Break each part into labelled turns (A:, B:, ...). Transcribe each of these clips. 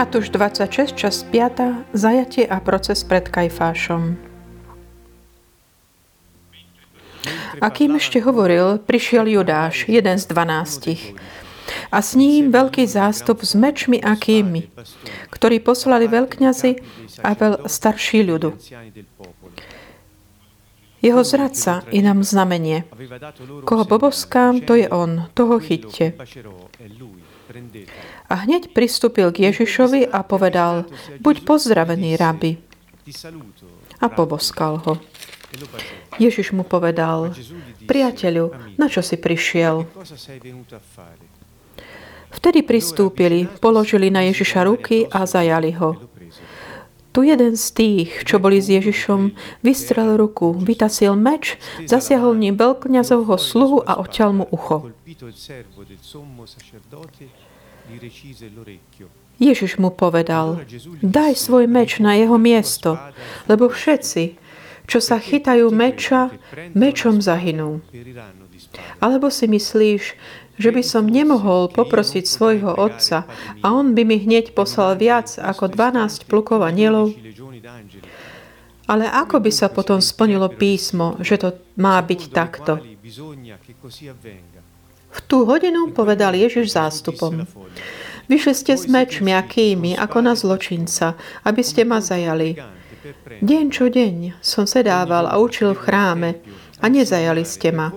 A: Matúš 26, časť 5. Zajatie a proces pred Kajfášom. A kým ešte hovoril, prišiel Judáš, jeden z dvanástich. A s ním veľký zástup s mečmi a kými, ktorí poslali veľkňazi a veľ starší ľudu. Jeho zradca i nám znamenie. Koho boboskám, to je on, toho chyťte. A hneď pristúpil k Ježišovi a povedal, buď pozdravený, rabi. A poboskal ho. Ježiš mu povedal, priateľu, na čo si prišiel? Vtedy pristúpili, položili na Ježiša ruky a zajali ho. Tu jeden z tých, čo boli s Ježišom, vystrel ruku, vytasil meč, zasiahol ním veľkňazovho sluhu a odťal mu ucho. Ježiš mu povedal, daj svoj meč na jeho miesto, lebo všetci, čo sa chytajú meča, mečom zahynú. Alebo si myslíš, že by som nemohol poprosiť svojho otca a on by mi hneď poslal viac ako 12 plukov anielov? Ale ako by sa potom splnilo písmo, že to má byť takto? V tú hodinu povedal Ježiš zástupom. Vyšli ste s mečmi a kými, ako na zločinca, aby ste ma zajali. Deň čo deň som sedával a učil v chráme a nezajali ste ma.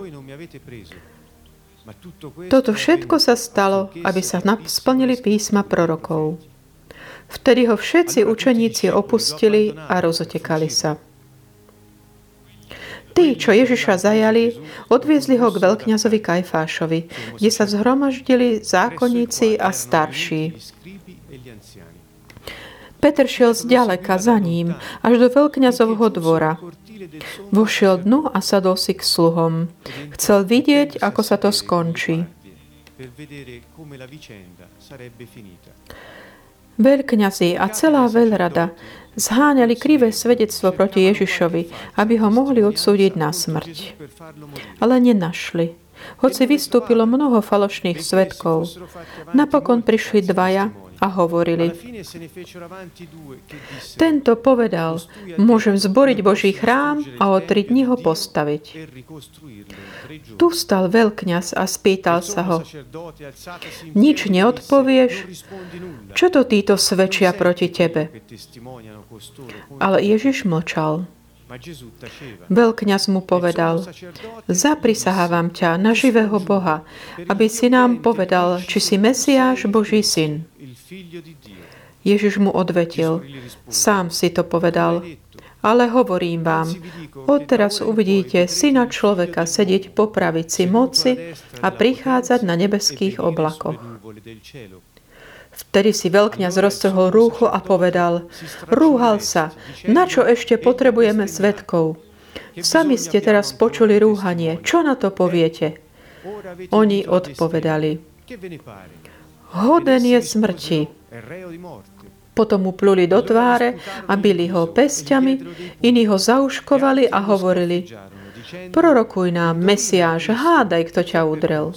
A: Toto všetko sa stalo, aby sa splnili písma prorokov. Vtedy ho všetci učeníci opustili a rozotekali sa. Tí, čo Ježiša zajali, odviezli ho k veľkňazovi Kajfášovi, kde sa zhromaždili zákonníci a starší. Peter šiel zďaleka za ním, až do veľkňazovho dvora. Vošiel dnu a sadol si k sluhom. Chcel vidieť, ako sa to skončí. Veľkňazi a celá veľrada zháňali krivé svedectvo proti Ježišovi, aby ho mohli odsúdiť na smrť. Ale nenašli. Hoci vystúpilo mnoho falošných svetkov, napokon prišli dvaja a hovorili. Tento povedal, môžem zboriť Boží chrám a o tri dní ho postaviť. Tu stal veľkňaz a spýtal sa ho, nič neodpovieš? Čo to títo svedčia proti tebe? Ale Ježiš mlčal. Veľkňaz mu povedal, zaprisahávam ťa na živého Boha, aby si nám povedal, či si Mesiáš, Boží syn. Ježiš mu odvetil, sám si to povedal, ale hovorím vám, odteraz uvidíte syna človeka sedieť po pravici moci a prichádzať na nebeských oblakoch. Vtedy si veľkňaz roztrhol rúcho a povedal, rúhal sa, na čo ešte potrebujeme svetkov? Sami ste teraz počuli rúhanie, čo na to poviete? Oni odpovedali, hoden je smrti. Potom mu pluli do tváre a byli ho pesťami, iní ho zauškovali a hovorili, prorokuj nám, Mesiáš, hádaj, kto ťa udrel.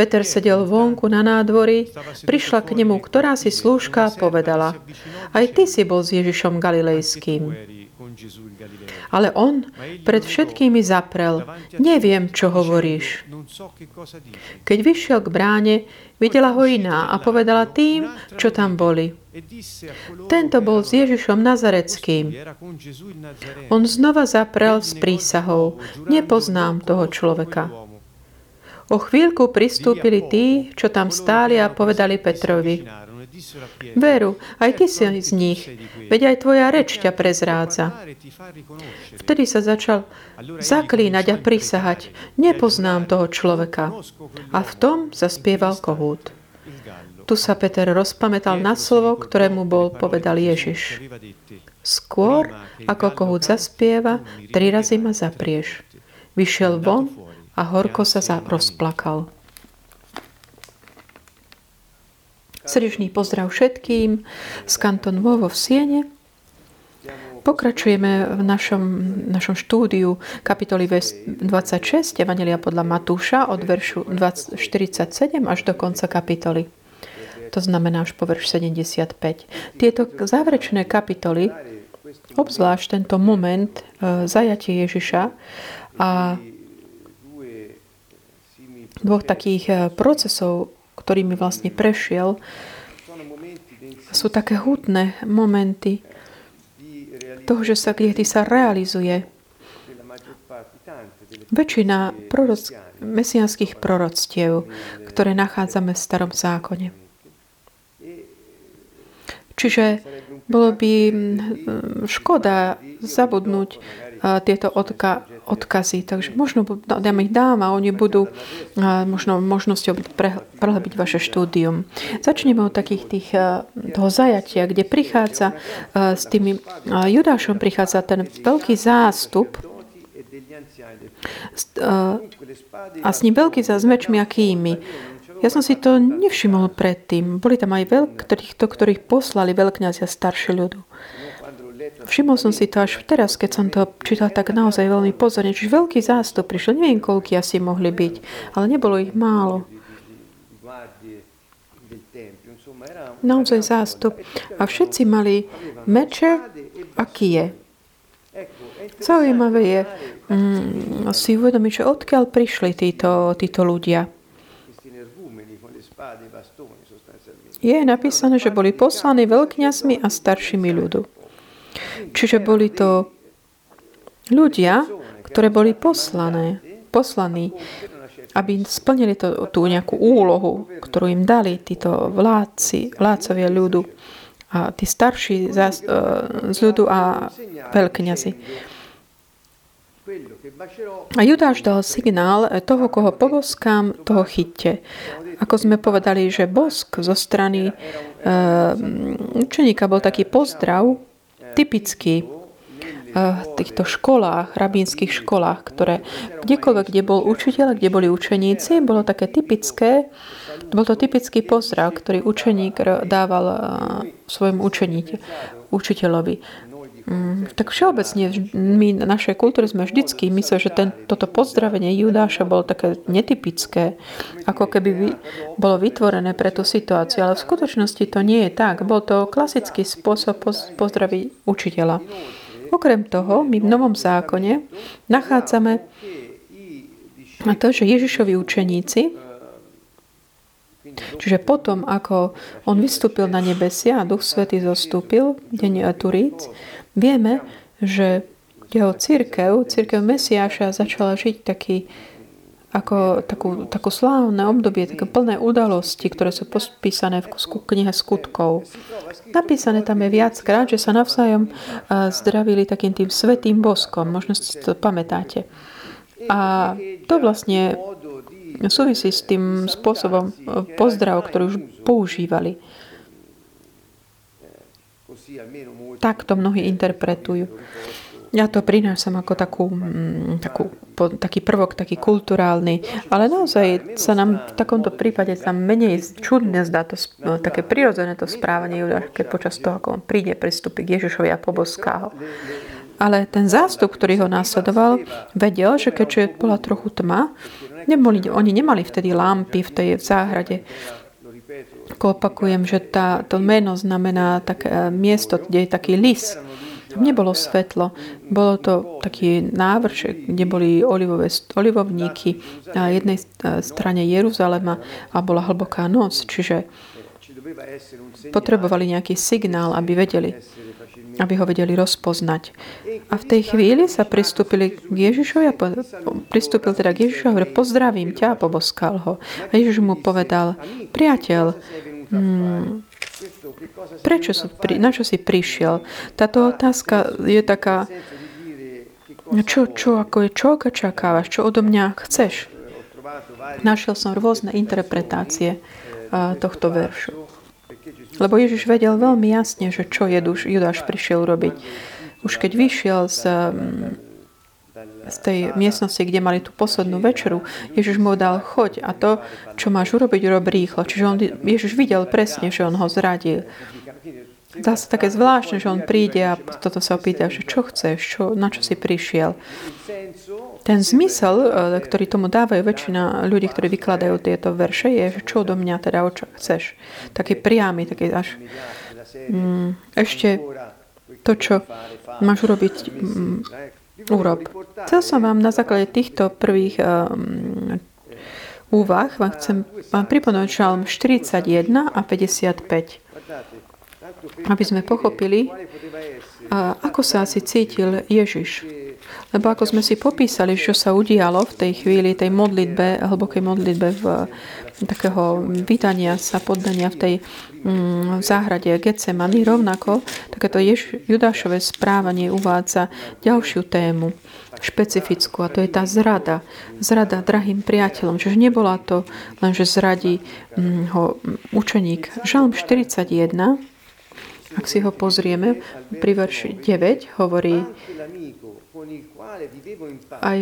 A: Peter sedel vonku na nádvorí, prišla k nemu ktorá si slúžka povedala, aj ty si bol s Ježišom Galilejským. Ale on pred všetkými zaprel, neviem, čo hovoríš. Keď vyšiel k bráne, videla ho iná a povedala tým, čo tam boli. Tento bol s Ježišom Nazareckým. On znova zaprel s prísahou, nepoznám toho človeka. O chvíľku pristúpili tí, čo tam stáli a povedali Petrovi, Veru, aj ty si z nich, veď aj tvoja reč ťa prezrádza. Vtedy sa začal zaklínať a prisahať, nepoznám toho človeka. A v tom zaspieval kohút. Tu sa Peter rozpamätal na slovo, ktorému bol povedal Ježiš. Skôr, ako kohút zaspieva, tri razy ma zaprieš. Vyšiel von a horko sa rozplakal. Srdečný pozdrav všetkým z kanton Vovo v Siene. Pokračujeme v našom, našom štúdiu kapitoly 26 Evangelia podľa Matúša od veršu 47 až do konca kapitoly. To znamená až po verš 75. Tieto záverečné kapitoly, obzvlášť tento moment uh, zajatie Ježiša a dvoch takých uh, procesov, ktorými vlastne prešiel, sú také hutné momenty toho, že sa, kde sa realizuje väčšina proroc, mesianských proroctiev, ktoré nachádzame v starom zákone. Čiže bolo by mm, škoda zabudnúť tieto odka- odkazy. Takže možno dám ich dám a oni budú možno možnosťou prehlbiť vaše štúdium. Začneme od takých tých, toho zajatia, kde prichádza s tými, Judášom prichádza ten veľký zástup a s ním veľký s mečmi a kými. Ja som si to nevšimol predtým. Boli tam aj veľk, ktorých, to, ktorých poslali veľkňazia staršie ľudu. Všimol som si to až teraz, keď som to čítal tak naozaj veľmi pozorne. Čiže veľký zástup prišiel. Neviem, koľky asi mohli byť, ale nebolo ich málo. Naozaj zástup. A všetci mali meče a kije. Zaujímavé je mm, si uvedomiť, že odkiaľ prišli títo, títo ľudia. Je napísané, že boli poslaní veľkňazmi a staršími ľudu. Čiže boli to ľudia, ktoré boli poslané, poslaní, aby splnili to, tú nejakú úlohu, ktorú im dali títo vládci, vládcovia ľudu a tí starší z, z ľudu a veľkňazi. A Judáš dal signál toho, koho poboskám, toho chytte. Ako sme povedali, že bosk zo strany uh, učeníka bol taký pozdrav, typický v týchto školách, rabínskych školách, ktoré kdekoľvek, kde bol učiteľ, kde boli učeníci, bolo také typické, bol to typický pozdrav, ktorý učeník dával svojmu učeník, učiteľovi. Mm, tak všeobecne my na našej kultúre sme vždycky mysleli, že ten, toto pozdravenie Judáša bolo také netypické, ako keby by bolo vytvorené pre tú situáciu, ale v skutočnosti to nie je tak. Bol to klasický spôsob pozdraviť učiteľa. Okrem toho, my v Novom zákone nachádzame to, že Ježišovi učeníci, čiže potom, ako on vystúpil na nebesia a Duch Svetý zostúpil, deň Turíc, Vieme, že jeho církev, církev Mesiáša začala žiť taký, ako takú, takú slávne obdobie, také plné udalosti, ktoré sú popísané v knihe skutkov. Napísané tam je viackrát, že sa navzájom zdravili takým tým svetým boskom. Možno si to pamätáte. A to vlastne súvisí s tým spôsobom pozdrav, ktorý už používali. Tak to mnohí interpretujú. Ja to prinášam ako takú, mm, takú, taký prvok, taký kulturálny, ale naozaj sa nám v takomto prípade sa menej čudne zdá to, no, také prirodzené to správanie Judáš, keď počas toho, ako on príde, pristúpi k Ježišovi a poboská ho. Ale ten zástup, ktorý ho následoval, vedel, že keďže bola trochu tma, neboli, oni nemali vtedy lampy v tej v záhrade, opakujem, že tá, to meno znamená také miesto, kde je taký lis. Nebolo svetlo, bolo to taký návrh, kde boli olivové, olivovníky na jednej strane Jeruzalema a bola hlboká noc, čiže potrebovali nejaký signál, aby vedeli, aby ho vedeli rozpoznať. A v tej chvíli sa pristúpili k Ježišovi a po, pristúpil teda k Ježišovi a hovoril, pozdravím ťa a poboskal ho. A Ježiš mu povedal, priateľ, Hmm. Prečo si, na čo si prišiel? Táto otázka je taká, čo, čo, ako je, čo očakávaš, čo odo mňa chceš? Našiel som rôzne interpretácie tohto veršu. Lebo Ježiš vedel veľmi jasne, že čo Judáš prišiel robiť. Už keď vyšiel z z tej miestnosti, kde mali tú poslednú večeru, Ježiš mu dal choď a to, čo máš urobiť, urob rýchlo. Čiže on, Ježiš videl presne, že on ho zradil. Dá sa také zvláštne, že on príde a toto sa opýta, že čo chceš, čo, na čo si prišiel. Ten zmysel, e, ktorý tomu dávajú väčšina ľudí, ktorí vykladajú tieto verše, je, že čo do mňa teda oča chceš. Taký priamy, taký až mm, ešte to, čo máš urobiť, mm, urob. Chcel som vám na základe týchto prvých um, úvah vám chcem vám pripomenúť Žalm 41 a 55 aby sme pochopili, ako sa asi cítil Ježiš. Lebo ako sme si popísali, čo sa udialo v tej chvíli, tej modlitbe, hlbokej modlitbe v takého vydania sa, poddania v tej mm, záhrade Getsemany, rovnako takéto Jež, Judášové správanie uvádza ďalšiu tému, špecifickú, a to je tá zrada. Zrada drahým priateľom. Čiže nebola to len, že zradí mm, ho učeník. Žalm 41 ak si ho pozrieme, pri verši 9 hovorí aj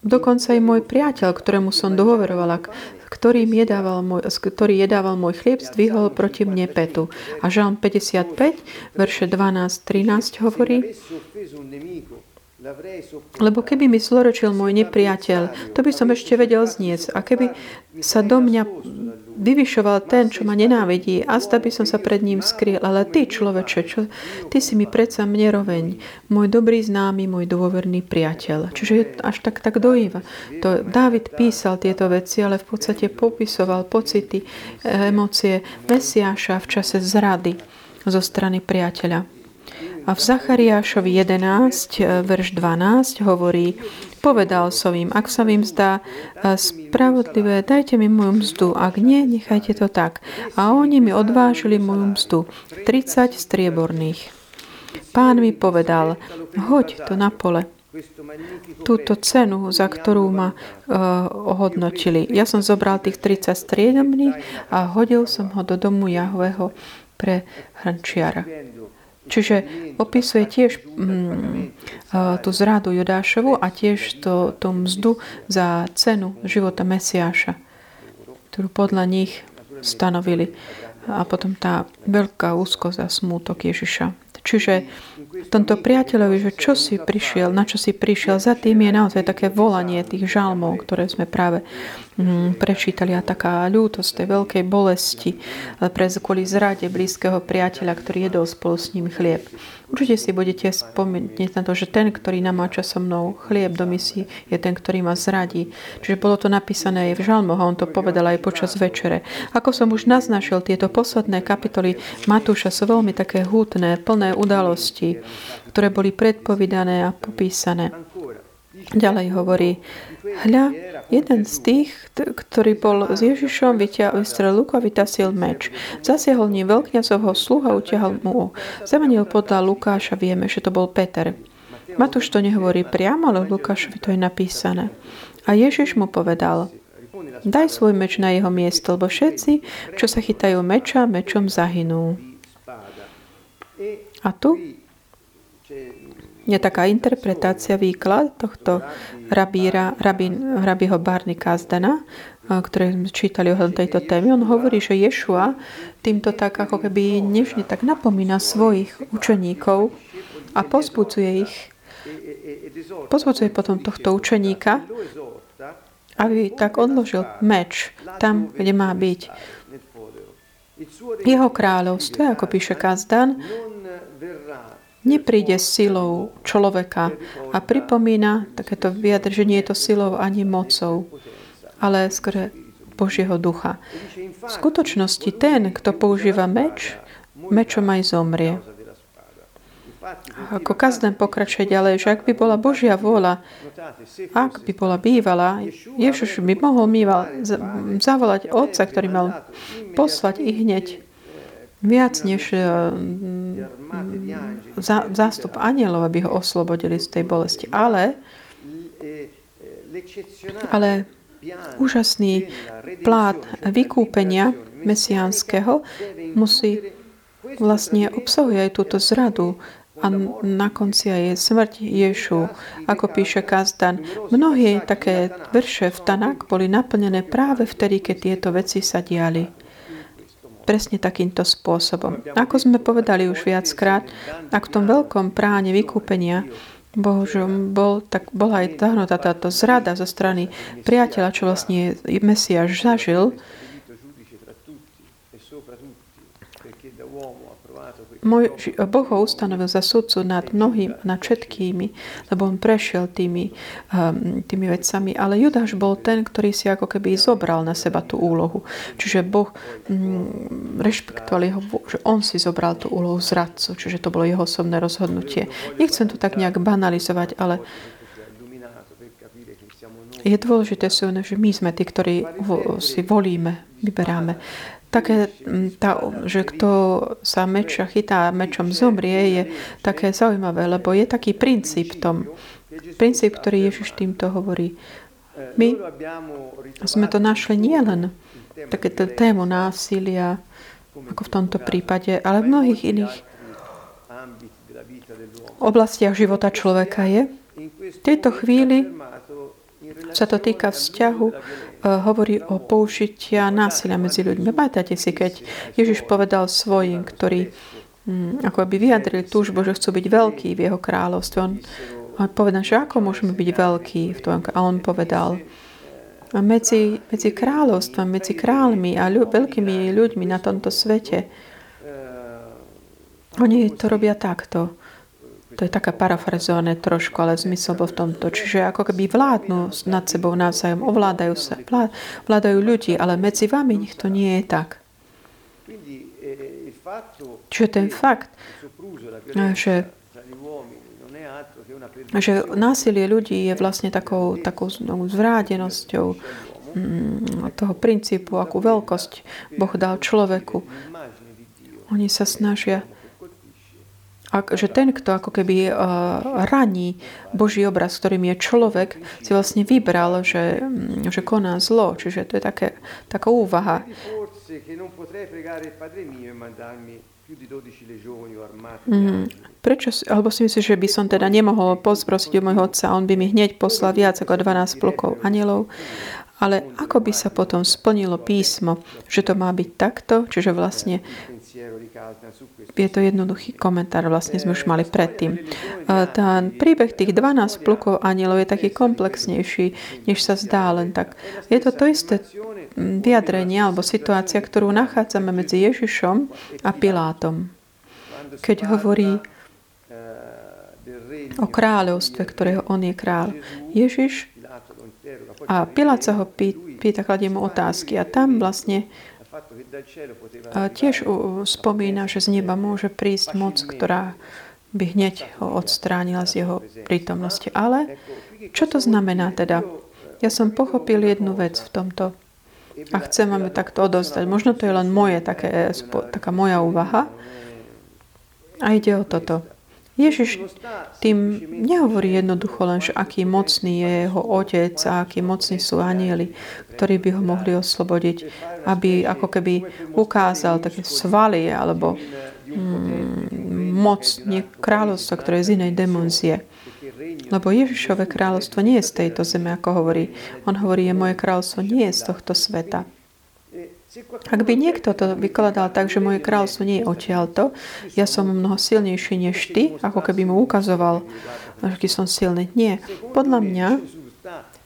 A: dokonca aj môj priateľ, ktorému som dôverovala, ktorý, jedával môj, ktorý jedával môj chlieb, zdvihol proti mne petu. A Žalm 55, verše 12-13 hovorí, lebo keby mi zloročil môj nepriateľ, to by som ešte vedel zniesť. A keby sa do mňa vyvyšoval ten, čo ma nenávidí, a zda by som sa pred ním skryl. Ale ty, človeče, čo, ty si mi predsa mne roveň, môj dobrý známy, môj dôverný priateľ. Čiže je až tak, tak dojíva. To Dávid písal tieto veci, ale v podstate popisoval pocity, emócie Mesiáša v čase zrady zo strany priateľa. A v Zachariášovi 11, e, verš 12 hovorí, povedal som im, ak sa im zdá e, spravodlivé, dajte mi moju mzdu, ak nie, nechajte to tak. A oni mi odvážili moju mzdu, 30 strieborných. Pán mi povedal, hoď to na pole, túto cenu, za ktorú ma uh, ohodnotili. Ja som zobral tých 30 strieborných a hodil som ho do domu Jahveho pre hrančiara. Čiže opisuje tiež mm, tú zradu Judášovu a tiež to, tú mzdu za cenu života Mesiáša, ktorú podľa nich stanovili. A potom tá veľká úzkosť a smútok Ježiša. Čiže tomto priateľovi, že čo si prišiel, na čo si prišiel, za tým je naozaj také volanie tých žalmov, ktoré sme práve prečítali a taká ľútosť tej veľkej bolesti pre kvôli zrade blízkeho priateľa, ktorý jedol spolu s ním chlieb. Určite si budete spomínať na to, že ten, ktorý namáča so mnou chlieb do misí, je ten, ktorý ma zradí. Čiže bolo to napísané aj v žalmoch a on to povedal aj počas večere. Ako som už naznačil, tieto posledné kapitoly Matúša sú veľmi také hútne, plné udalosti, ktoré boli predpovedané a popísané. Ďalej hovorí, hľa, jeden z tých, ktorý bol s Ježišom, vystrel luku a vytasil meč. Zasiahol ním veľkňazovho sluha, utiahol mu. Zamenil podľa Lukáša, vieme, že to bol Peter. Matúš to nehovorí priamo, ale Lukášovi to je napísané. A Ježiš mu povedal, daj svoj meč na jeho miesto, lebo všetci, čo sa chytajú meča, mečom zahynú. A tu je taká interpretácia, výklad tohto rabíra, rabín, rabiho Barny Kazdana, ktoré sme čítali o tejto téme. On hovorí, že Ješua týmto tak ako keby nežne tak napomína svojich učeníkov a pozbudzuje ich. Pozbudzuje potom tohto učeníka, aby tak odložil meč tam, kde má byť. Jeho kráľovstvo, ako píše Kazdan, nepríde silou človeka a pripomína takéto vyjadrenie, to silou ani mocou, ale skôr Božieho ducha. V skutočnosti ten, kto používa meč, mečom aj zomrie. Ako Kazden pokračuje ďalej, že ak by bola Božia vôľa, ak by bola bývala, Ježiš by mohol mýval zavolať Otca, ktorý mal poslať ich hneď viac než eh, zástup anielov, aby ho oslobodili z tej bolesti. Ale, ale úžasný plát vykúpenia mesiánskeho musí vlastne obsahuje aj túto zradu a na konci aj je smrť Ješu, ako píše Kazdan. Mnohé také verše v Tanak boli naplnené práve vtedy, keď tieto veci sa diali presne takýmto spôsobom. Ako sme povedali už viackrát, ak v tom veľkom práne vykúpenia Božom bol, tak bola aj zahnutá táto zrada zo strany priateľa, čo vlastne Mesiáš zažil. Môj, boh ho ustanovil za sudcu nad mnohým, nad všetkými, lebo on prešiel tými, um, tými vecami. Ale Judáš bol ten, ktorý si ako keby zobral na seba tú úlohu. Čiže Boh mm, rešpektoval jeho, že on si zobral tú úlohu zradcu. Čiže to bolo jeho osobné rozhodnutie. Nechcem to tak nejak banalizovať, ale je dôležité že my sme tí, ktorí si volíme, vyberáme také, tá, že kto sa meča chytá mečom zomrie, je také zaujímavé, lebo je taký princíp v tom. Princíp, ktorý Ježiš týmto hovorí. My sme to našli nielen takéto tému násilia, ako v tomto prípade, ale v mnohých iných oblastiach života človeka je. V tejto chvíli sa to týka vzťahu Eh, hovorí o použitia násilia medzi ľuďmi. Pamätáte si, keď Ježiš povedal svojim, ktorí hm, ako by vyjadrili túžbu, že chcú byť veľkí v jeho kráľovstve. On povedal, že ako môžeme byť veľkí v tom, a on povedal, medzi, medzi kráľovstvom, medzi kráľmi a ľu, veľkými ľuďmi na tomto svete, oni to robia takto. To je taká parafrazované trošku, ale zmysel bol v tomto. Čiže ako keby vládnu nad sebou navzájom, ovládajú sa, vládajú ľudí, ale medzi vami nech to nie je tak. Čiže ten fakt, že že násilie ľudí je vlastne takou, takou zvrádenosťou mm, toho princípu, akú veľkosť Boh dal človeku. Oni sa snažia ak, že ten, kto ako keby uh, raní Boží obraz, ktorým je človek, si vlastne vybral, že, mm, že koná zlo. Čiže to je také, taká úvaha. Mm. Prečo, alebo si myslíš, že by som teda nemohol pozprosiť u môjho otca, on by mi hneď poslal viac ako 12 plukov anielov? Ale ako by sa potom splnilo písmo, že to má byť takto, čiže vlastne je to jednoduchý komentár, vlastne sme už mali predtým. Ten príbeh tých 12 plukov anielov je taký komplexnejší, než sa zdá len tak. Je to to isté vyjadrenie alebo situácia, ktorú nachádzame medzi Ježišom a Pilátom. Keď hovorí o kráľovstve, ktorého on je král. Ježiš a Pilát sa ho pýta, kladie mu otázky a tam vlastne tiež spomína, že z neba môže prísť moc, ktorá by hneď ho odstránila z jeho prítomnosti. Ale čo to znamená teda? Ja som pochopil jednu vec v tomto a chcem vám ju takto odovzdať. Možno to je len moje, také, taká moja úvaha. A ide o toto. Ježiš tým nehovorí jednoducho len, že aký mocný je jeho otec a aký mocní sú anieli, ktorí by ho mohli oslobodiť, aby ako keby ukázal také svaly alebo mm, moc kráľovstva, ktoré je z inej demonzie. Lebo Ježišové kráľovstvo nie je z tejto zeme, ako hovorí. On hovorí, že moje kráľovstvo nie je z tohto sveta. Ak by niekto to vykladal tak, že moje kráľstvo nie je odtiaľto, ja som mnoho silnejší než ty, ako keby mu ukazoval, aký som silný. Nie. Podľa mňa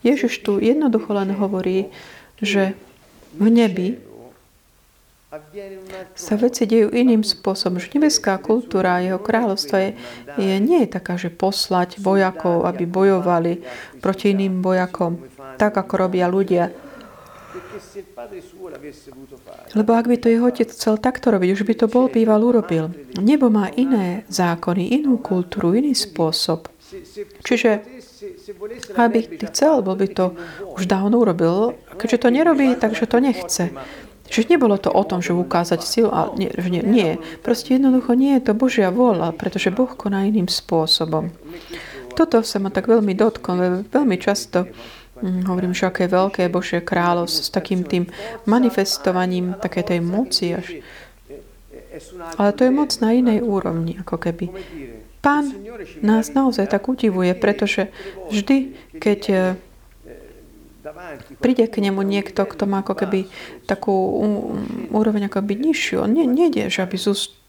A: Ježiš tu jednoducho len hovorí, že v nebi sa veci dejú iným spôsobom. Že nebeská kultúra jeho kráľovstva je, je, nie je taká, že poslať vojakov, aby bojovali proti iným vojakom, tak ako robia ľudia. Lebo ak by to jeho otec chcel takto robiť, už by to bol býval urobil. Nebo má iné zákony, inú kultúru, iný spôsob. Čiže aby chcel, bol by to už dávno urobil. Keďže to nerobí, takže to nechce. Čiže nebolo to o tom, že ukázať silu, a nie, nie, nie. Proste jednoducho nie je to Božia vola, pretože Boh koná iným spôsobom. Toto sa ma tak veľmi dotklo, veľmi často hovorím, že aké veľké Božie kráľovstvo s takým tým manifestovaním také tej moci až. Ale to je moc na inej úrovni, ako keby. Pán nás naozaj tak udivuje, pretože vždy, keď eh, príde k nemu niekto, kto má ako keby takú úroveň ako by nižšiu, on nie, nejde, že aby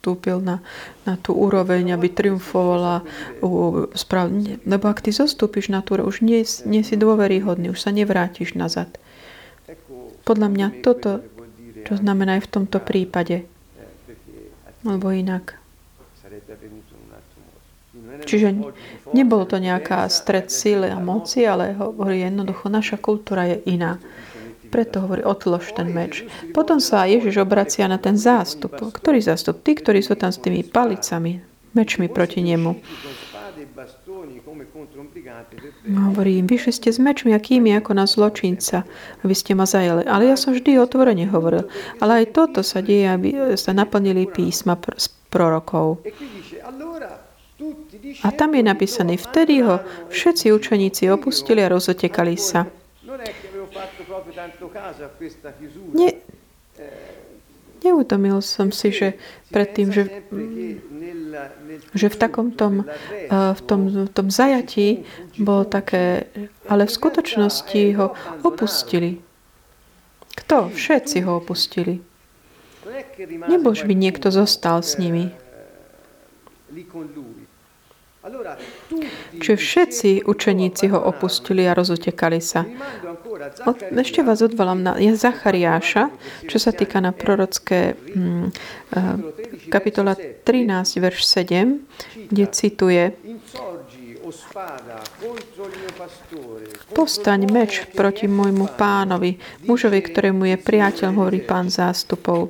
A: zostúpil na, na tú úroveň, aby triumfovala správne. Lebo ak ty zostúpiš na tú už nie, nie si dôveryhodný, už sa nevrátiš nazad. Podľa mňa toto, čo znamená aj v tomto prípade. Lebo inak. Čiže nebol to nejaká stred síly a moci, ale hovorí jednoducho, naša kultúra je iná. Preto hovorí, otlož ten meč. Potom sa Ježiš obracia na ten zástup. Ktorý zástup? Tí, ktorí sú tam s tými palicami, mečmi proti nemu. Hovorí im, vyšli ste s mečmi akými ako na zločinca, aby ste ma zajali. Ale ja som vždy otvorene hovoril. Ale aj toto sa deje, aby sa naplnili písma z prorokov. A tam je napísané, vtedy ho všetci učeníci opustili a rozotekali sa. Nie, neutomil som si, že predtým, že, že v takom tom, eh, v tom, v tom zajatí bolo také, ale v skutočnosti ho opustili. Kto? Všetci ho opustili. Nebol, že by niekto zostal s nimi. Čiže všetci učeníci ho opustili a rozutekali sa. Od, ešte vás odvolám na Zachariáša, čo sa týka na prorocké hm, kapitola 13, verš 7, kde cituje Postaň meč proti môjmu pánovi, mužovi, ktorému je priateľ, hovorí pán zástupov.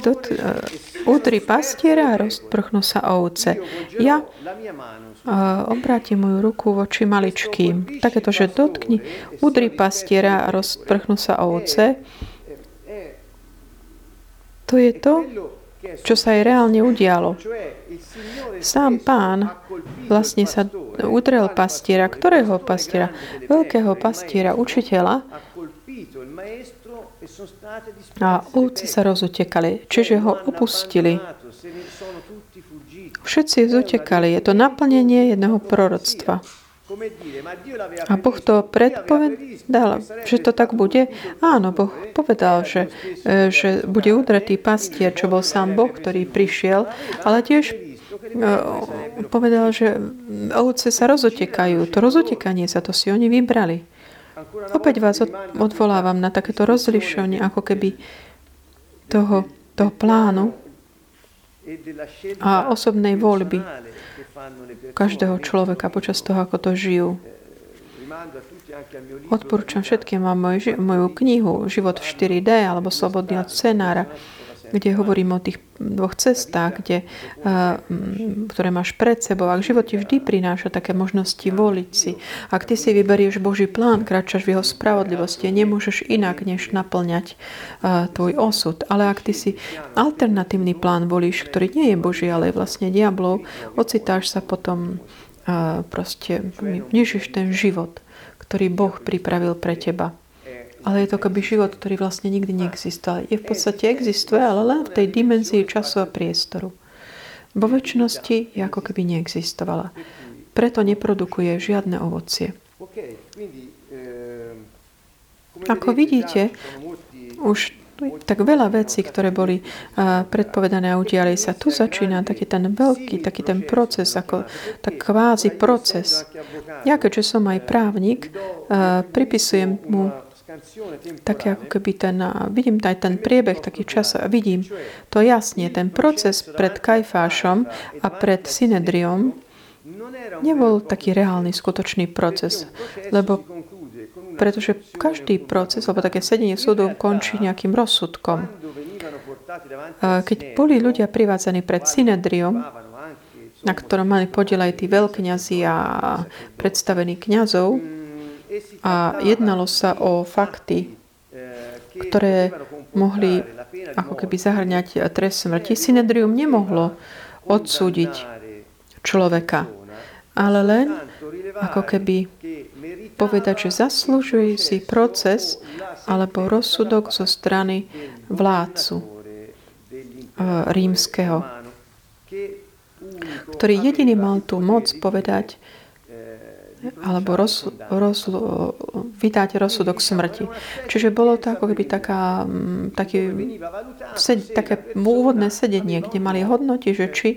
A: Dot, uh, udri pastiera a rozprchnú sa ovce. Ja uh, obrátim moju ruku voči maličkým. Takéto, že dotkni, udri pastiera a rozprchnú sa ovce. To je to, čo sa aj reálne udialo. Sám pán vlastne sa udrel pastiera. Ktorého pastiera? Veľkého pastiera, učiteľa. A ovce sa rozutekali, čiže ho opustili. Všetci zutekali. Je to naplnenie jedného proroctva. A Boh to predpovedal, že to tak bude? Áno, Boh povedal, že, e, že bude udretý pastier, čo bol sám Boh, ktorý prišiel, ale tiež e, povedal, že ovce sa rozotekajú. To rozotekanie sa, to si oni vybrali. Opäť vás odvolávam na takéto rozlišovanie, ako keby toho, toho plánu a osobnej voľby každého človeka počas toho, ako to žijú. Odporúčam všetkým vám moju knihu Život v 4D alebo Slobodný od scenára kde hovorím o tých dvoch cestách, kde, ktoré máš pred sebou. Ak život ti vždy prináša také možnosti voliť si, ak ty si vyberieš Boží plán, kráčaš v jeho spravodlivosti, nemôžeš inak, než naplňať tvoj osud. Ale ak ty si alternatívny plán volíš, ktorý nie je Boží, ale je vlastne diablov, ocitáš sa potom proste, nežiš ten život, ktorý Boh pripravil pre teba. Ale je to akoby život, ktorý vlastne nikdy neexistoval. Je v podstate existuje, ale len v tej dimenzii času a priestoru. Vo väčšnosti je ako keby neexistovala. Preto neprodukuje žiadne ovocie. Ako vidíte, už tak veľa vecí, ktoré boli predpovedané a udiali sa. Tu začína taký ten veľký, taký ten proces, ako tak kvázi proces. Ja, keďže som aj právnik, pripisujem mu také ako keby ten, vidím aj ten priebeh, taký čas, vidím to jasne, ten proces pred Kajfášom a pred Synedriom nebol taký reálny, skutočný proces, lebo pretože každý proces, alebo také sedenie súdu končí nejakým rozsudkom. Keď boli ľudia privádzaní pred Synedriom, na ktorom mali podiel aj tí veľkňazi a predstavení kňazov, a jednalo sa o fakty, ktoré mohli ako keby zahrňať trest smrti. Synedrium nemohlo odsúdiť človeka, ale len ako keby povedať, že zaslúžuje si proces alebo rozsudok zo strany vládcu eh, rímskeho, ktorý jediný mal tú moc povedať, alebo roz, roz, vydať rozsudok smrti. Čiže bolo to ako keby taká, mm, taký, sed, také úvodné sedenie, kde mali hodnotiť, že či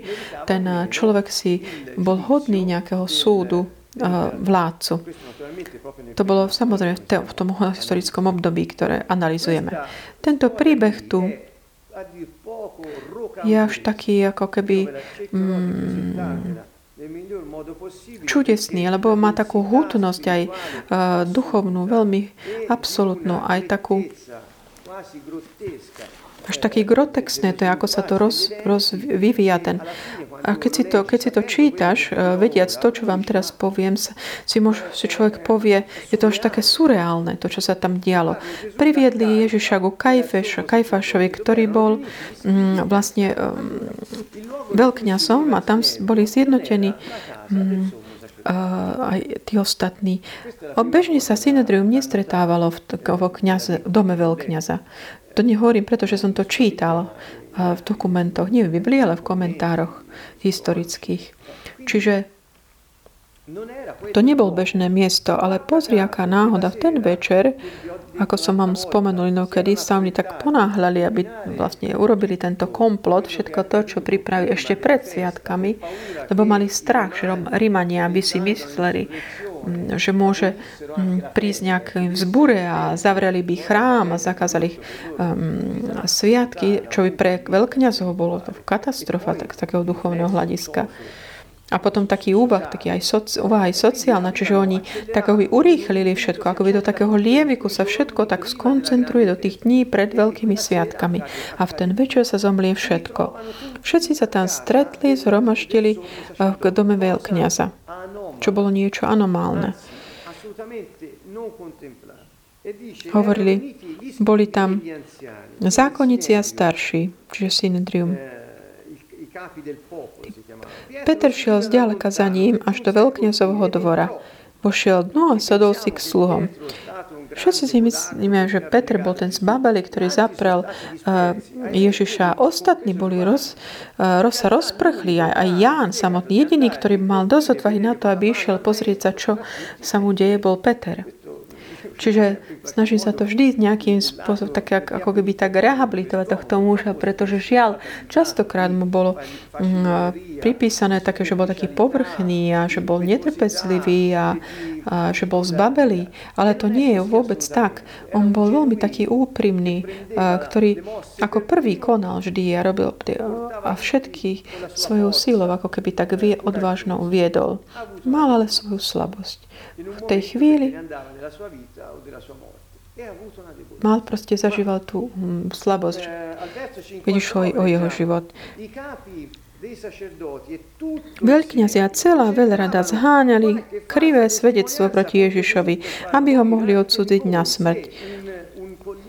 A: ten človek si bol hodný nejakého súdu vládcu. To bolo samozrejme v tom historickom období, ktoré analizujeme. Tento príbeh tu je až taký ako keby mm, čudesný, lebo má takú hutnosť aj uh, duchovnú, veľmi absolútnu, aj takú až taký grotexné, to je, ako sa to roz, roz vyvíja ten. A keď si to, keď si to čítaš, uh, vediac to, čo vám teraz poviem, si, môž, si človek povie, je to až také surreálne, to, čo sa tam dialo. Priviedli Ježiša ku Kajfeš, Kajfašovi, ktorý bol um, vlastne um, veľkňazom a tam boli zjednotení um, aj tí ostatní. Bežne sa Synedrium nestretávalo v, v, kniaze, v dome veľkňaza. To nehovorím, pretože som to čítal v dokumentoch, nie v Biblii, ale v komentároch historických. Čiže to nebol bežné miesto, ale pozri, aká náhoda. V ten večer, ako som vám spomenul inokedy, sa oni tak ponáhľali, aby vlastne urobili tento komplot, všetko to, čo pripravili ešte pred sviatkami, lebo mali strach, že Rímania by si mysleli, že môže mm, prísť nejaké vzbure a zavreli by chrám a zakázali um, sviatky, čo by pre veľkňazov bolo to katastrofa tak, takého duchovného hľadiska. A potom taký úvah, taký aj soci, úvah aj sociálna, čiže oni tak by urýchlili všetko, ako by do takého lieviku sa všetko tak skoncentruje do tých dní pred veľkými sviatkami. A v ten večer sa zomlie všetko. Všetci sa tam stretli, zhromaštili v eh, dome veľkňaza, čo bolo niečo anomálne. Hovorili, boli tam zákonníci a starší, čiže synedrium. Peter šiel zďaleka za ním až do veľkňazovho dvora. Vošiel dnu a sadol si k sluhom. Všetci si myslíme, že Peter bol ten zbabeli, ktorý zaprel uh, Ježiša. Ostatní boli roz, uh, roz, sa rozprchli. Aj, aj Ján samotný, jediný, ktorý mal dosť odvahy na to, aby išiel pozrieť sa, čo sa mu deje, bol Peter. Čiže snaží sa to vždy nejakým spôsobom, tak ako keby tak rehabilitovať tohto muža, pretože žiaľ, častokrát mu bolo mm, pripísané také, že bol taký povrchný a že bol netrpezlivý a, a že bol zbabelý. Ale to nie je vôbec tak. On bol veľmi taký úprimný, ktorý ako prvý konal vždy a robil a všetky svojou sílou ako keby tak vie, odvážno uviedol. Mal ale svoju slabosť v tej chvíli mal proste zažíval tú hm, slabosť, keď išlo o jeho život. Veľkňazi a celá veľrada zháňali krivé svedectvo proti Ježišovi, aby ho mohli odsúdiť na smrť.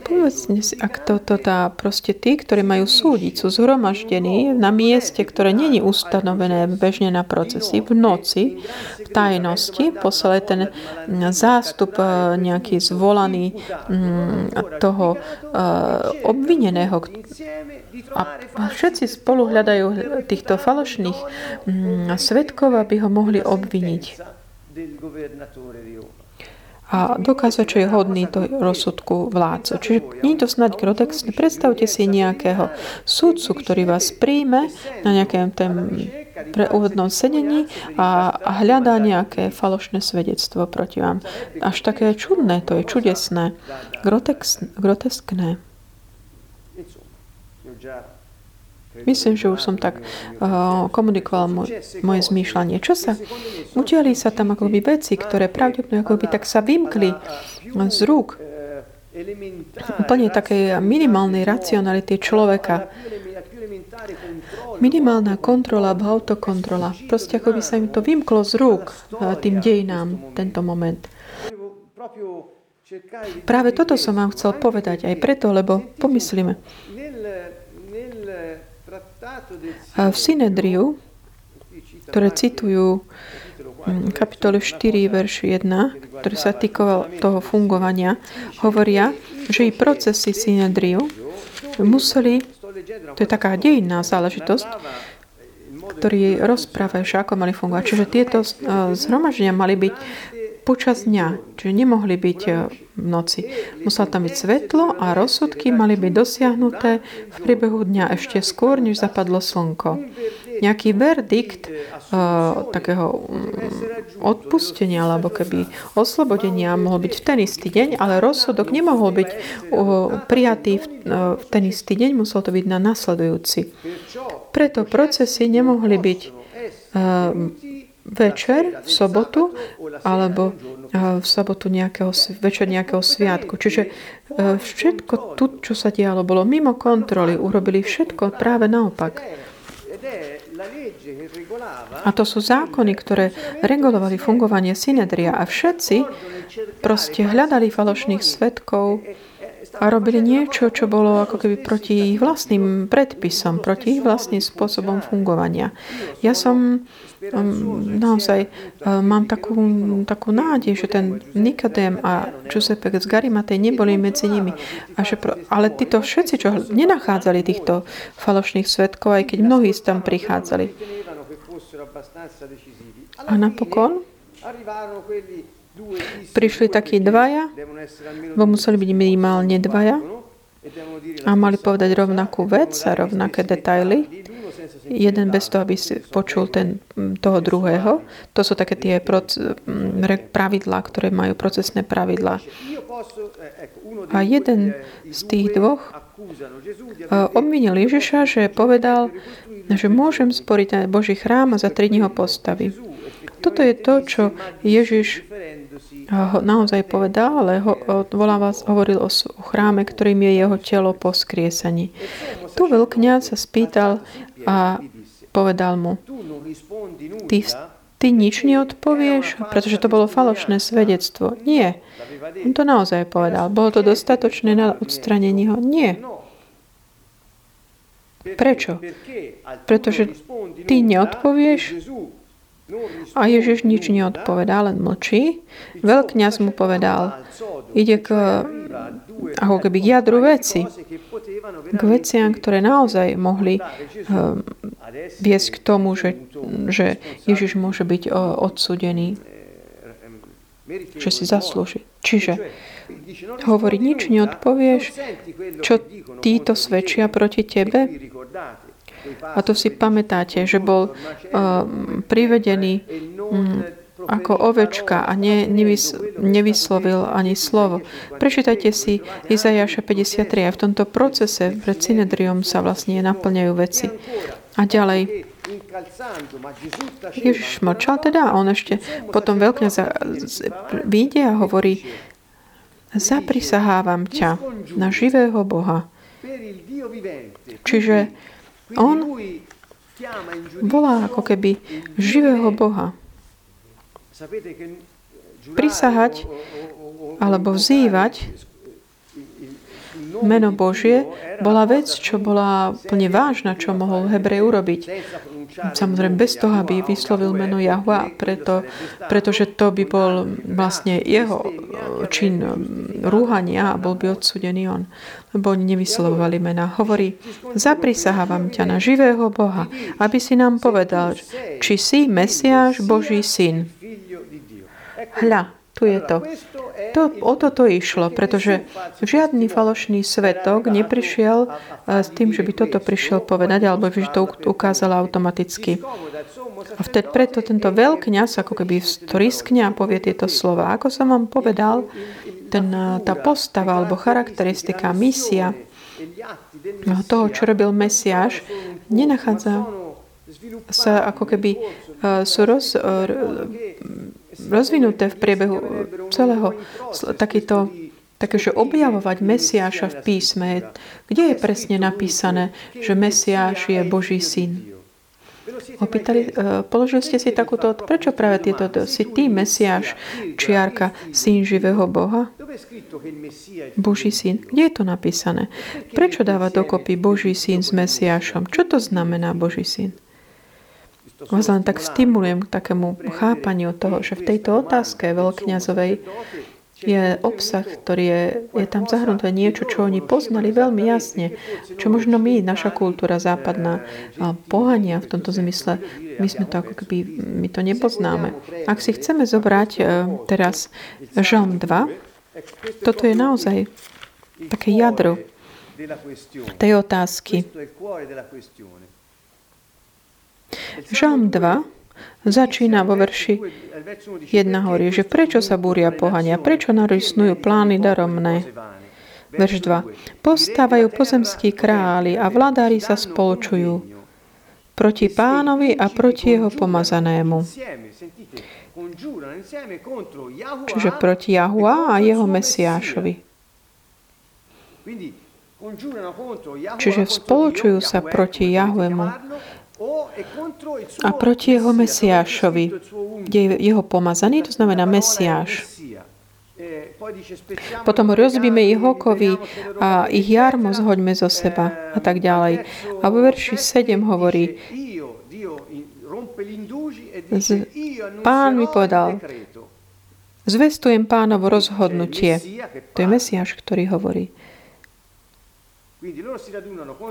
A: Povedzme si, ak toto tá proste tí, ktorí majú súdiť, sú zhromaždení na mieste, ktoré není ustanovené bežne na procesy, v noci, tajnosti, poslali ten zástup e, nejaký zvolaný mm, toho e, obvineného a všetci spolu hľadajú týchto falošných mm, svetkov, aby ho mohli obviniť a dokázať, čo je hodný do rozsudku vládcu. Čiže nie je to snad grotexné. Predstavte si nejakého súdcu, ktorý vás príjme na nejakém tém pre úvodnom sedení a, a hľadá nejaké falošné svedectvo proti vám. Až také čudné, to je čudesné, groteskné. Myslím, že už som tak uh, komunikoval môj, moje zmýšľanie. Čo sa? Udiali sa tam akoby veci, ktoré pravdepodobne akoby tak sa vymkli z rúk úplne takej minimálnej racionality človeka. Minimálna kontrola alebo autokontrola. Proste ako by sa im to vymklo z rúk tým dejinám tento moment. Práve toto som vám chcel povedať aj preto, lebo pomyslíme, v Synedriu, ktoré citujú mm, kapitole 4, verš 1, ktoré sa týkoval toho fungovania, hovoria, že i procesy Synedriu museli, to je taká dejinná záležitosť, ktorí rozprávajú, že ako mali fungovať. Čiže tieto zhromaždenia mali byť počas dňa, čiže nemohli byť v noci. Muselo tam byť svetlo a rozsudky mali byť dosiahnuté v priebehu dňa ešte skôr, než zapadlo slnko. Nejaký verdikt uh, takého um, odpustenia alebo keby oslobodenia mohol byť v ten istý deň, ale rozsudok nemohol byť uh, prijatý v, uh, v ten istý deň, musel to byť na nasledujúci. Preto procesy nemohli byť uh, večer v sobotu alebo v sobotu nejakého, večer nejakého sviatku. Čiže všetko tu, čo sa dialo, bolo mimo kontroly. Urobili všetko práve naopak. A to sú zákony, ktoré regulovali fungovanie synedria a všetci proste hľadali falošných svetkov a robili niečo, čo bolo ako keby proti ich vlastným predpisom, proti ich vlastným spôsobom fungovania. Ja som Ehm, naozaj ehm, mám takú, takú nádej, že ten Nikodém a Giuseppe z Garimatej neboli medzi nimi. A že, ale títo všetci, čo nenachádzali týchto falošných svetkov, aj keď mnohí tam prichádzali. A napokon prišli takí dvaja, bo museli byť minimálne dvaja a mali povedať rovnakú vec a rovnaké detaily jeden bez toho, aby si počul ten, toho druhého. To sú také tie pravidlá, ktoré majú procesné pravidlá. A jeden z tých dvoch obvinil Ježiša, že povedal, že môžem sporiť na Boží chrám a za tri dní ho postaví. Toto je to, čo Ježiš naozaj povedal, ale ho, volá vás, hovoril o, o chráme, ktorým je jeho telo po skriesaní. Tu veľkňaz sa spýtal a povedal mu, ty, ty nič neodpovieš, pretože to bolo falošné svedectvo. Nie. On to naozaj povedal. Bolo to dostatočné na odstranenie ho? Nie. Prečo? Pretože ty neodpovieš a Ježiš nič neodpovedá, len mlčí. Veľkňaz mu povedal, ide k, ako keby k jadru veci. K veciam, ktoré naozaj mohli uh, viesť k tomu, že, že Ježiš môže byť uh, odsudený, že si zaslúži. Čiže hovorí, nič neodpovieš, čo títo svedčia proti tebe, a to si pamätáte, že bol uh, privedený um, ako ovečka a ne, nevys, nevyslovil ani slovo. Prečítajte si Izajaša 53 a v tomto procese pred Synedriom sa vlastne naplňajú veci. A ďalej, Ježiš mlčal teda a on ešte potom veľkne vyjde a hovorí zaprisahávam ťa na živého Boha. Čiže on volá ako keby živého Boha. Prisahať alebo vzývať meno Božie bola vec, čo bola plne vážna, čo mohol Hebrej urobiť. Samozrejme bez toho, aby vyslovil meno Jahua, preto, pretože to by bol vlastne jeho čin rúhania a bol by odsudený on, lebo oni nevyslovovali mena. Hovorí, zaprisahávam ťa na živého Boha, aby si nám povedal, či si Mesiáš Boží syn. Hľa, tu je to. to o toto išlo, pretože žiadny falošný svetok neprišiel eh, s tým, že by toto prišiel povedať, alebo že to ukázal automaticky. A vtedy preto tento veľkňaz, ako keby to riskne a povie tieto slova. Ako som vám povedal, ten, eh, tá postava alebo charakteristika, misia toho, čo robil Mesiáš, nenachádza sa ako keby sú roz, rozvinuté v priebehu celého takýto Takže objavovať Mesiáša v písme, kde je presne napísané, že Mesiáš je Boží syn? Opýtali, e, položili ste si takúto, prečo práve tieto, si ty Mesiáš, čiarka, syn živého Boha? Boží syn. Kde je to napísané? Prečo dáva dokopy Boží syn s Mesiášom? Čo to znamená Boží syn? Vás len tak stimulujem k takému chápaniu toho, že v tejto otázke veľkňazovej je obsah, ktorý je, je tam zahrnuté niečo, čo oni poznali veľmi jasne, čo možno my, naša kultúra západná, pohania v tomto zmysle, my sme to ako keby, my to nepoznáme. Ak si chceme zobrať e, teraz Žalm 2, toto je naozaj také jadro tej otázky. Žalm 2 Začína vo verši 1 hovorí, že prečo sa búria pohania, prečo narysnujú plány daromné. Verš 2. Postávajú pozemskí králi a vladári sa spoločujú proti pánovi a proti jeho pomazanému. Čiže proti Jahua a jeho Mesiášovi. Čiže spoločujú sa proti Jahuemu a proti jeho Mesiášovi, kde je jeho pomazaný, to znamená Mesiáš. Potom rozbíme ich hokovy a ich jarmo zhoďme zo seba a tak ďalej. A vo verši 7 hovorí, z, pán mi povedal, zvestujem pánovo rozhodnutie. To je Mesiáš, ktorý hovorí.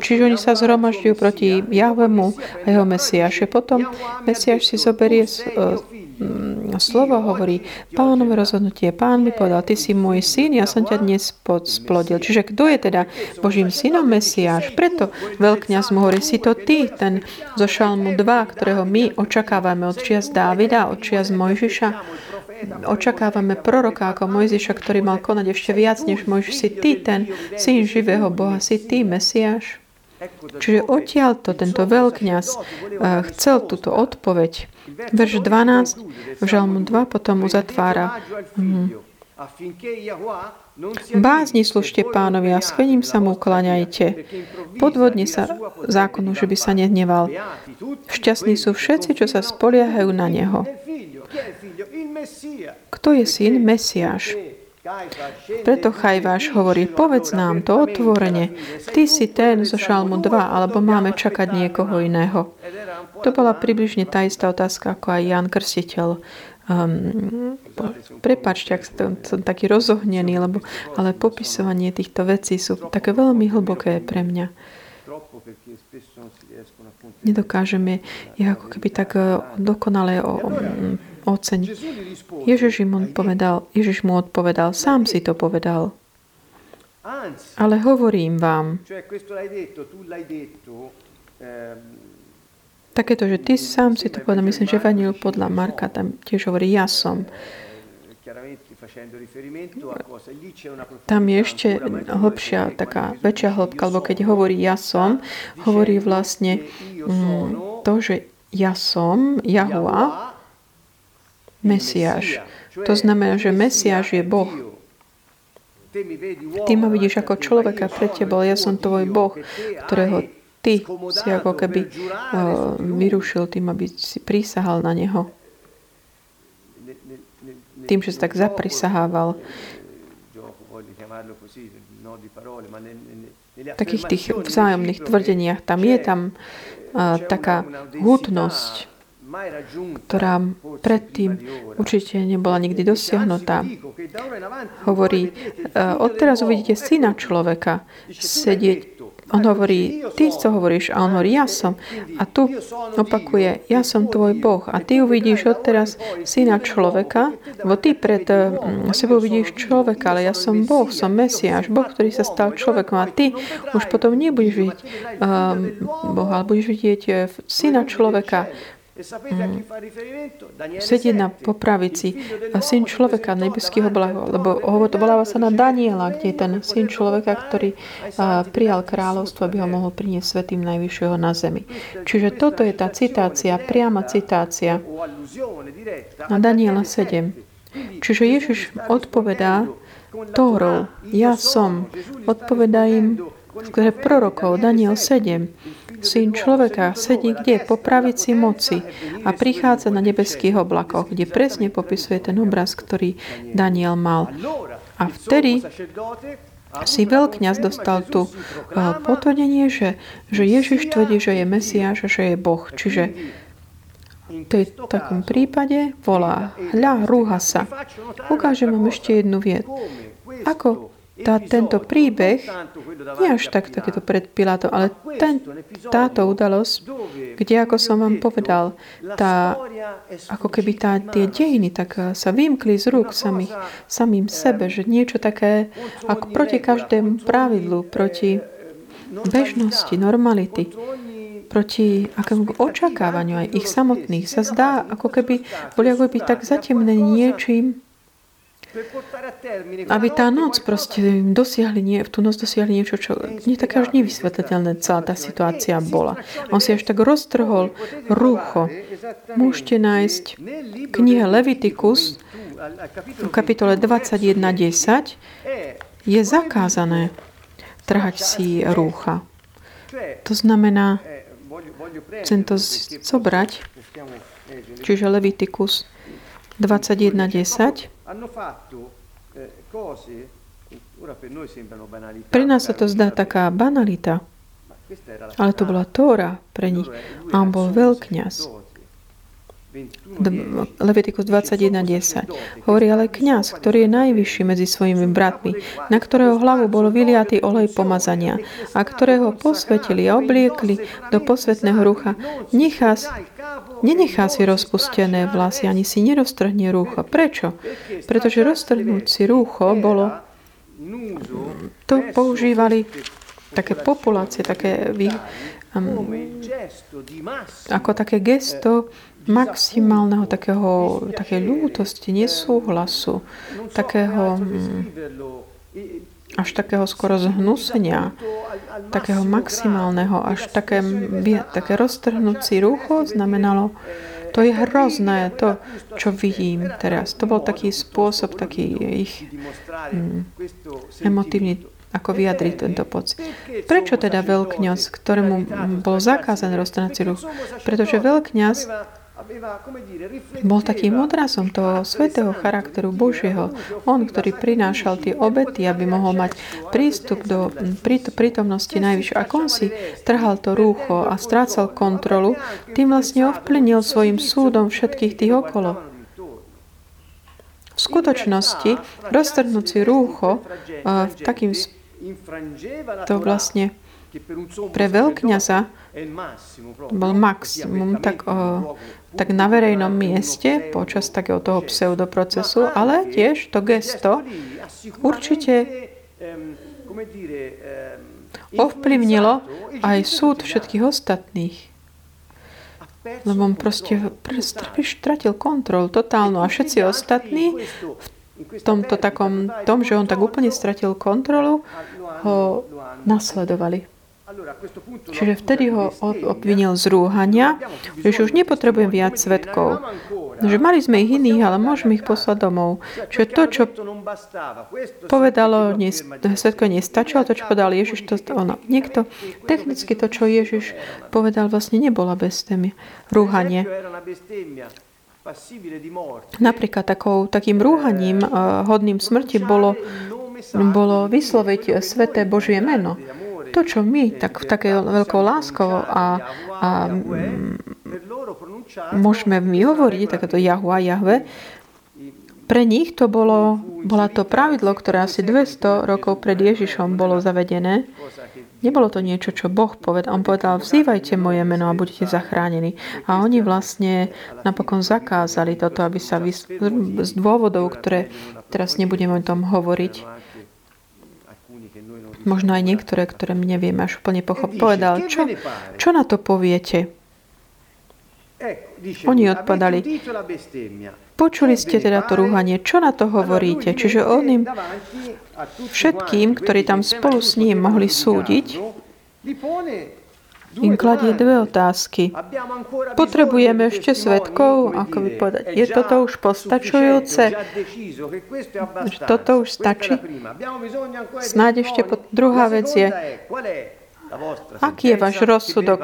A: Čiže oni sa zhromažďujú proti Jahvemu a jeho Mesiaše. Potom Mesiaš si zoberie mm, slovo, hovorí, pánové rozhodnutie, pán mi povedal, ty si môj syn, ja som ťa dnes splodil. Čiže kto je teda Božím synom Mesiáš? Preto veľkňaz mu hovorí, si to ty, ten zo Šalmu 2, ktorého my očakávame od čias Dávida, od čias Mojžiša, očakávame proroka ako Mojžiša, ktorý mal konať ešte viac než Mojžiš. Si ty ten syn živého Boha, si ty Mesiáš. Čiže odtiaľ to tento veľkňaz eh, chcel túto odpoveď. Verš 12 v Žalmu 2 potom uzatvára. Hmm. Bázni služte pánovi a schvením sa mu ukláňajte. Podvodne sa zákonu, že by sa nehneval. Šťastní sú všetci, čo sa spoliehajú na neho. Kto je syn? Mesiáš. Preto Chajváš hovorí, povedz nám to otvorene. Ty si ten zo Šalmu 2, alebo máme čakať niekoho iného. To bola približne tá istá otázka, ako aj Jan Krstiteľ. Um, prepačte, ak som, som taký rozohnený, lebo, ale popisovanie týchto vecí sú také veľmi hlboké pre mňa. Nedokážeme ich ako keby tak eh, dokonale o, o, oceň. Ježiš, Ježiš mu odpovedal, sám si to povedal. Ale hovorím vám, takéto, že ty sám si to povedal, myslím, že Evangeliu podľa Marka tam tiež hovorí, ja som. Tam je ešte hlbšia, taká väčšia hĺbka, lebo keď hovorí ja som, hovorí vlastne mm, to, že ja som, Jahua, Mesiáš. To znamená, že Mesiáš je Boh. Ty ma vidíš ako človeka pre teba, ja som tvoj Boh, ktorého ty si ako keby uh, vyrušil tým, aby si prísahal na neho. Tým, že si tak zaprisahával. V takých tých vzájomných tvrdeniach tam je tam uh, taká hutnosť, ktorá predtým určite nebola nikdy dosiahnutá. Hovorí, odteraz uvidíte syna človeka sedieť on hovorí, ty co hovoríš? A on hovorí, ja som. A tu opakuje, ja som tvoj Boh. A ty uvidíš odteraz syna človeka, lebo ty pred mm, sebou vidíš človeka, ale ja som Boh, som Mesiáš, Boh, ktorý sa stal človekom. A ty už potom nebudeš vidieť um, Boha, ale budeš vidieť eh, syna človeka, Mm. sedieť na popravici a syn človeka nebeského blaho, lebo to bola sa na Daniela, kde je ten syn človeka, ktorý prijal kráľovstvo, aby ho mohol priniesť svetým najvyššieho na zemi. Čiže toto je tá citácia, priama citácia na Daniela 7. Čiže Ježiš odpovedá Tórov, ja som, odpovedá im skôr prorokov, Daniel 7. Syn človeka sedí kde? Po pravici moci a prichádza na nebeských oblakoch, kde presne popisuje ten obraz, ktorý Daniel mal. A vtedy si veľkňaz dostal tu eh, potvrdenie, že, že Ježiš tvrdí, že je Mesiáš a že je Boh. Čiže tej takom prípade volá, hľa, rúha sa. Ukážem vám ešte jednu vied. Ako tá, tento príbeh, nie až tak takéto pred Pilátom, ale ten, táto udalosť, kde, ako som vám povedal, tá, ako keby tá, tie dejiny tak sa vymkli z rúk samých, samým sebe, že niečo také ako proti každému pravidlu, proti bežnosti, normality, proti akému očakávaniu aj ich samotných. Sa zdá, ako keby boli ako by tak zatemnení niečím, aby tá noc proste dosiahli, nie, v tú noc dosiahli niečo, čo nie také až nevysvetliteľné celá tá situácia bola. On si až tak roztrhol rúcho. Môžete nájsť v knihe Leviticus v kapitole 21.10 je zakázané trhať si rúcha. To znamená, chcem to zobrať, čiže Leviticus 21.10 pre nás sa to zdá taká banalita, ale to bola Tóra pre nich. A on bol veľkňaz. Levitikus 21.10. Hovorí ale kňaz, ktorý je najvyšší medzi svojimi bratmi, na ktorého hlavu bol vyliatý olej pomazania a ktorého posvetili a obliekli do posvetného rucha, nechá, nenechá si rozpustené vlasy, ani si neroztrhne rúcho. Prečo? Pretože roztrhnúť si rúcho bolo to používali také populácie, také um, ako také gesto maximálneho takého, také ľútosti, nesúhlasu, takého mm, až takého skoro zhnusenia, takého maximálneho, až také, také roztrhnúci rucho znamenalo, to je hrozné, to, čo vidím teraz. To bol taký spôsob, taký ich mm, emotívny ako vyjadriť tento pocit. Prečo teda veľkňaz, ktorému bol zakázaný roztrhnací ruch? Pretože veľkňaz bol takým odrazom toho svetého charakteru Božieho. On, ktorý prinášal tie obety, aby mohol mať prístup do prítomnosti najvyššieho. Ak on si trhal to rúcho a strácal kontrolu, tým vlastne ovplynil svojim súdom všetkých tých okolo. V skutočnosti roztrhnúci rúcho uh, takým to vlastne pre veľkňaza bol maximum tak, o, tak na verejnom mieste počas takého toho pseudoprocesu, ale tiež to gesto určite ovplyvnilo aj súd všetkých ostatných. Lebo on proste stratil kontrol totálnu a všetci ostatní v tomto takom, tom, že on tak úplne stratil kontrolu, ho nasledovali. Čiže vtedy ho obvinil z rúhania, že už nepotrebujem viac svetkov. Že mali sme ich iných, ale môžeme ich poslať domov. Čiže to, čo povedalo, svetko nestačilo, to, čo povedal Ježiš, to ono. Niekto, technicky to, čo Ježiš povedal, vlastne nebola bez témy. Rúhanie. Napríklad takou, takým rúhaním uh, hodným smrti bolo, bolo vysloviť sveté Božie meno to, čo my tak v takej veľkou láskou a, a môžeme my hovoriť, takéto Jahu a Jahve, pre nich to bolo, bola to pravidlo, ktoré asi 200 rokov pred Ježišom bolo zavedené. Nebolo to niečo, čo Boh povedal. On povedal, vzývajte moje meno a budete zachránení. A oni vlastne napokon zakázali toto, aby sa vys- z dôvodov, ktoré teraz nebudeme o tom hovoriť, možno aj niektoré, ktoré my nevieme až úplne pochopiť, povedal, čo, čo na to poviete? Oni odpadali. Počuli ste teda to rúhanie, čo na to hovoríte? Čiže on im všetkým, ktorí tam spolu s ním mohli súdiť, im kladie dve otázky. Potrebujeme ešte svetkov? Ako by povedať, je toto už postačujúce? Toto už stačí? Snáď ešte po... druhá vec je, aký je váš rozsudok?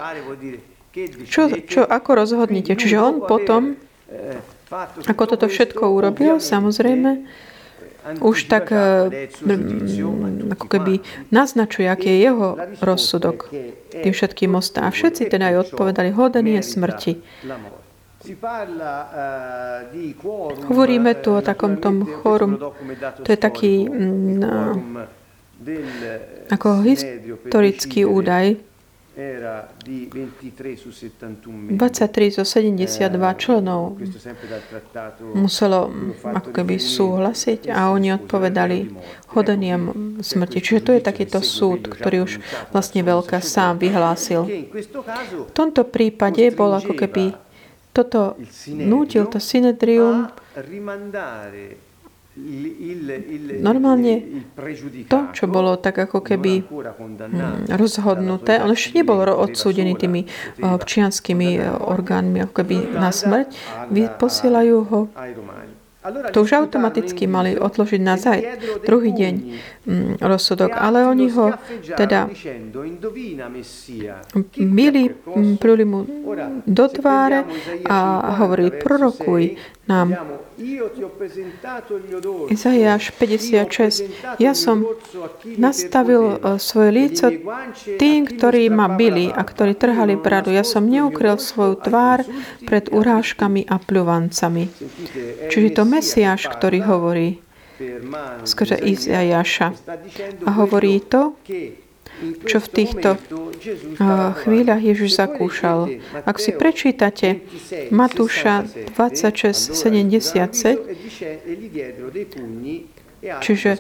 A: Čo, čo, ako rozhodnete? Čiže on potom, ako toto všetko urobil, samozrejme, už tak eh, ako keby naznačuje, aký je jeho rozsudok tým všetkým ostá. A všetci teda aj odpovedali, hoden je smrti. Hovoríme tu o takom tom chorum. To je taký mm, ako historický údaj, 23 zo 72 členov muselo ako keby súhlasiť a oni odpovedali hodeniem smrti. Čiže to je takýto súd, ktorý už vlastne Veľká sám vyhlásil. V tomto prípade bol ako keby toto nútil to synedrium Normálne to, čo bolo tak ako keby mm, rozhodnuté, on ešte nebol odsúdený tými eh, občianskými eh, orgánmi ako keby na smrť, posielajú ho to už automaticky mali odložiť na zaj, druhý deň mm, rozsudok, ale oni ho teda byli, pruli mu do tváre a hovorili, prorokuj nám. Izaiáš 56. Ja som nastavil e, svoje líco tým, ktorí ma byli a ktorí trhali bradu. Ja som neukryl svoju tvár pred urážkami a pľuvancami. Čiže to Mesiáš, ktorý hovorí skrze Izaiáša. A hovorí to, čo v týchto chvíľach Ježiš zakúšal. Ak si prečítate Matúša 26, 77, čiže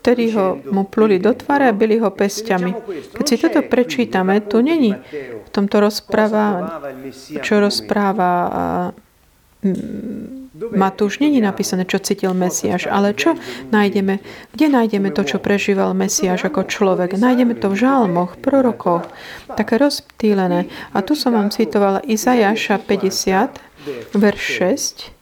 A: vtedy ho mu pluli do tváre a byli ho pestiami. Keď si toto prečítame, tu není v tomto rozpráva, čo rozpráva Matúš není napísané, čo cítil Mesiáš, ale čo nájdeme, kde nájdeme to, čo prežíval Mesiáš ako človek. Nájdeme to v žalmoch, prorokoch, také rozptýlené. A tu som vám citovala Izajaša 50, verš 6.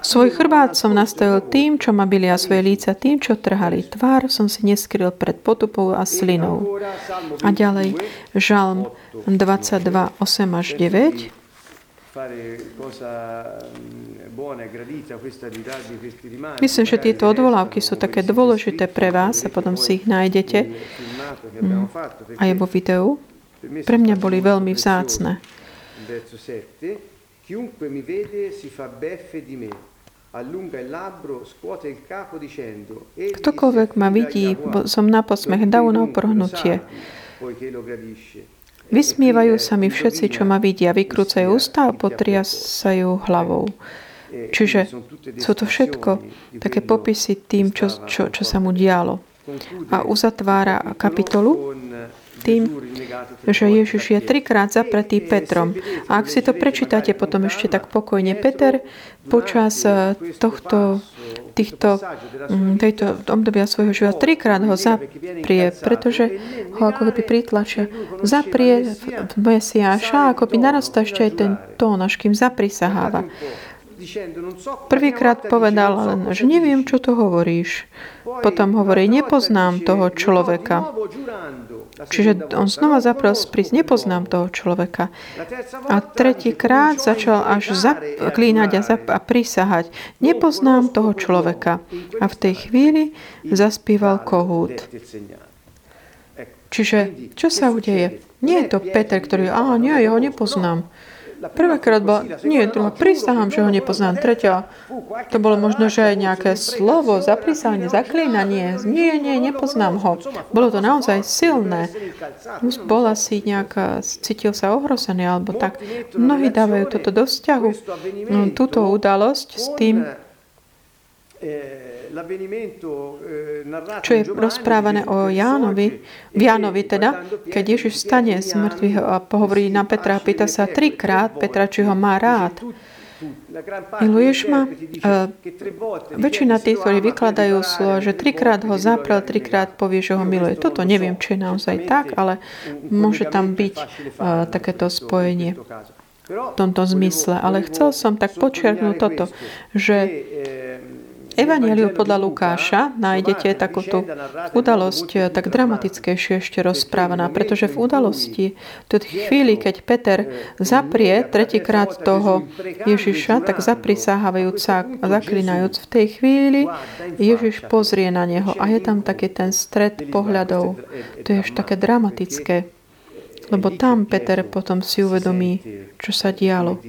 A: Svoj chrbát som nastavil tým, čo ma byli a svoje líca tým, čo trhali. Tvár som si neskryl pred potupou a slinou. A ďalej, Žalm 22, 8 až 9. Myslím, že tieto odvolávky sú také dôležité pre vás a potom si ich nájdete mm, aj vo videu. Pre mňa boli veľmi vzácne. Chiunque mi vede si fa beffe di me. Allunga il labbro, scuote il capo dicendo Ktokoľvek ma vidí, som na posmech, dá na oprhnutie. Vysmievajú sa mi všetci, čo ma vidia, vykrúcajú ústa a potriasajú hlavou. Čiže sú to všetko také popisy tým, čo, čo, čo sa mu dialo. A uzatvára kapitolu tým, že Ježiš je trikrát zapretý Petrom. A ak si to prečítate potom ešte tak pokojne, Peter počas eh, tohto týchto, mm, tejto obdobia svojho života trikrát ho zaprie, pretože ho ako keby pritlačia. Zaprie Mesiáša, ako by narastá ešte aj ten tón, až kým zaprisaháva. Prvýkrát povedal len, že neviem, čo to hovoríš. Potom hovorí, nepoznám toho človeka. Čiže on znova zaprel sprísť, nepoznám toho človeka. A tretíkrát začal až zaklínať a, zap- a prísahať, nepoznám toho človeka. A v tej chvíli zaspíval kohút. Čiže, čo sa udeje? Nie je to Peter, ktorý, a nie, ja ho nepoznám. Prvýkrát bola, nie, druhá, prisahám, že ho nepoznám. Tretia, to bolo možno, že aj nejaké slovo, zaprísanie, zaklínanie. Nie, nie, nepoznám ho. Bolo to naozaj silné. Bol asi nejak, cítil sa ohrozený, alebo tak. Mnohí dávajú toto do vzťahu, no, túto udalosť s tým, čo je rozprávané o Jánovi, v Jánovi teda, keď Ježiš stane z mŕtvych a pohovorí na Petra a pýta sa trikrát Petra, či ho má rád. Miluješ ma? väčšina tých, ktorí vykladajú slovo, že trikrát ho zaprel, trikrát povie, že ho miluje. Toto neviem, či je naozaj tak, ale môže tam byť uh, takéto spojenie v tomto zmysle. Ale chcel som tak počiarknúť toto, že Evangeliu podľa Lukáša nájdete takúto udalosť eh, tak dramatickejšie ešte rozprávaná, pretože v udalosti, v tej chvíli, keď Peter zaprie tretíkrát toho Ježiša, tak zaprisahávajúca a zaklinajúc v tej chvíli, Ježiš pozrie na neho a je tam taký ten stred pohľadov. To je až také dramatické. Lebo tam Peter potom si uvedomí, čo sa dialo.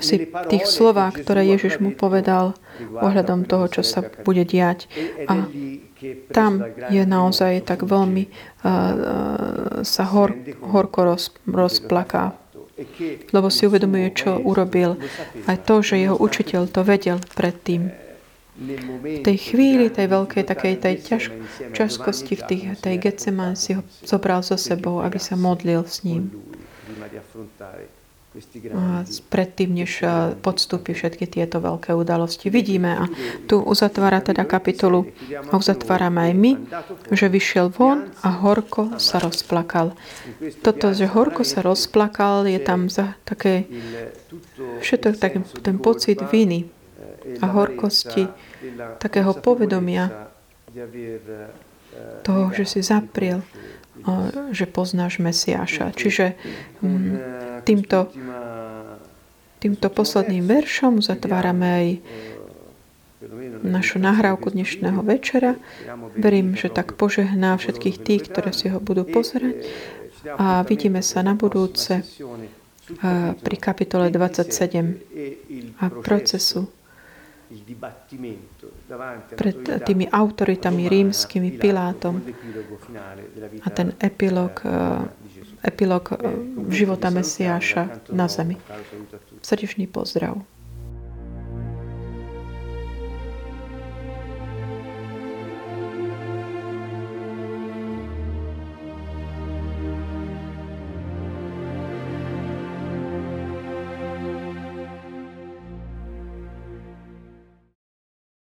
A: Si tých slovách, ktoré Ježiš mu povedal ohľadom toho, čo sa bude diať. A tam je naozaj tak veľmi uh, sa hor, horko roz, rozplaká. Lebo si uvedomuje, čo urobil. Aj to, že jeho učiteľ to vedel predtým v tej chvíli, tej veľkej takej tej ťaž, ťažkosti v tých, tej Getseman si ho zobral so sebou, aby sa modlil s ním. Predtým, než podstúpi všetky tieto veľké udalosti. Vidíme a tu uzatvára teda kapitolu a uzatvárame aj my, že vyšiel von a horko sa rozplakal. Toto, že horko sa rozplakal, je tam za také, všetko taký ten pocit viny a horkosti takého povedomia toho, že si zapriel, že poznáš Mesiáša. Čiže mm, týmto, týmto posledným veršom zatvárame aj našu nahrávku dnešného večera. Verím, že tak požehná všetkých tých, ktorí si ho budú pozerať. A vidíme sa na budúce pri kapitole 27 a procesu pred tými autoritami rímskymi, Pilátom a ten epilog, epilog života Mesiáša na zemi. Srdečný pozdrav.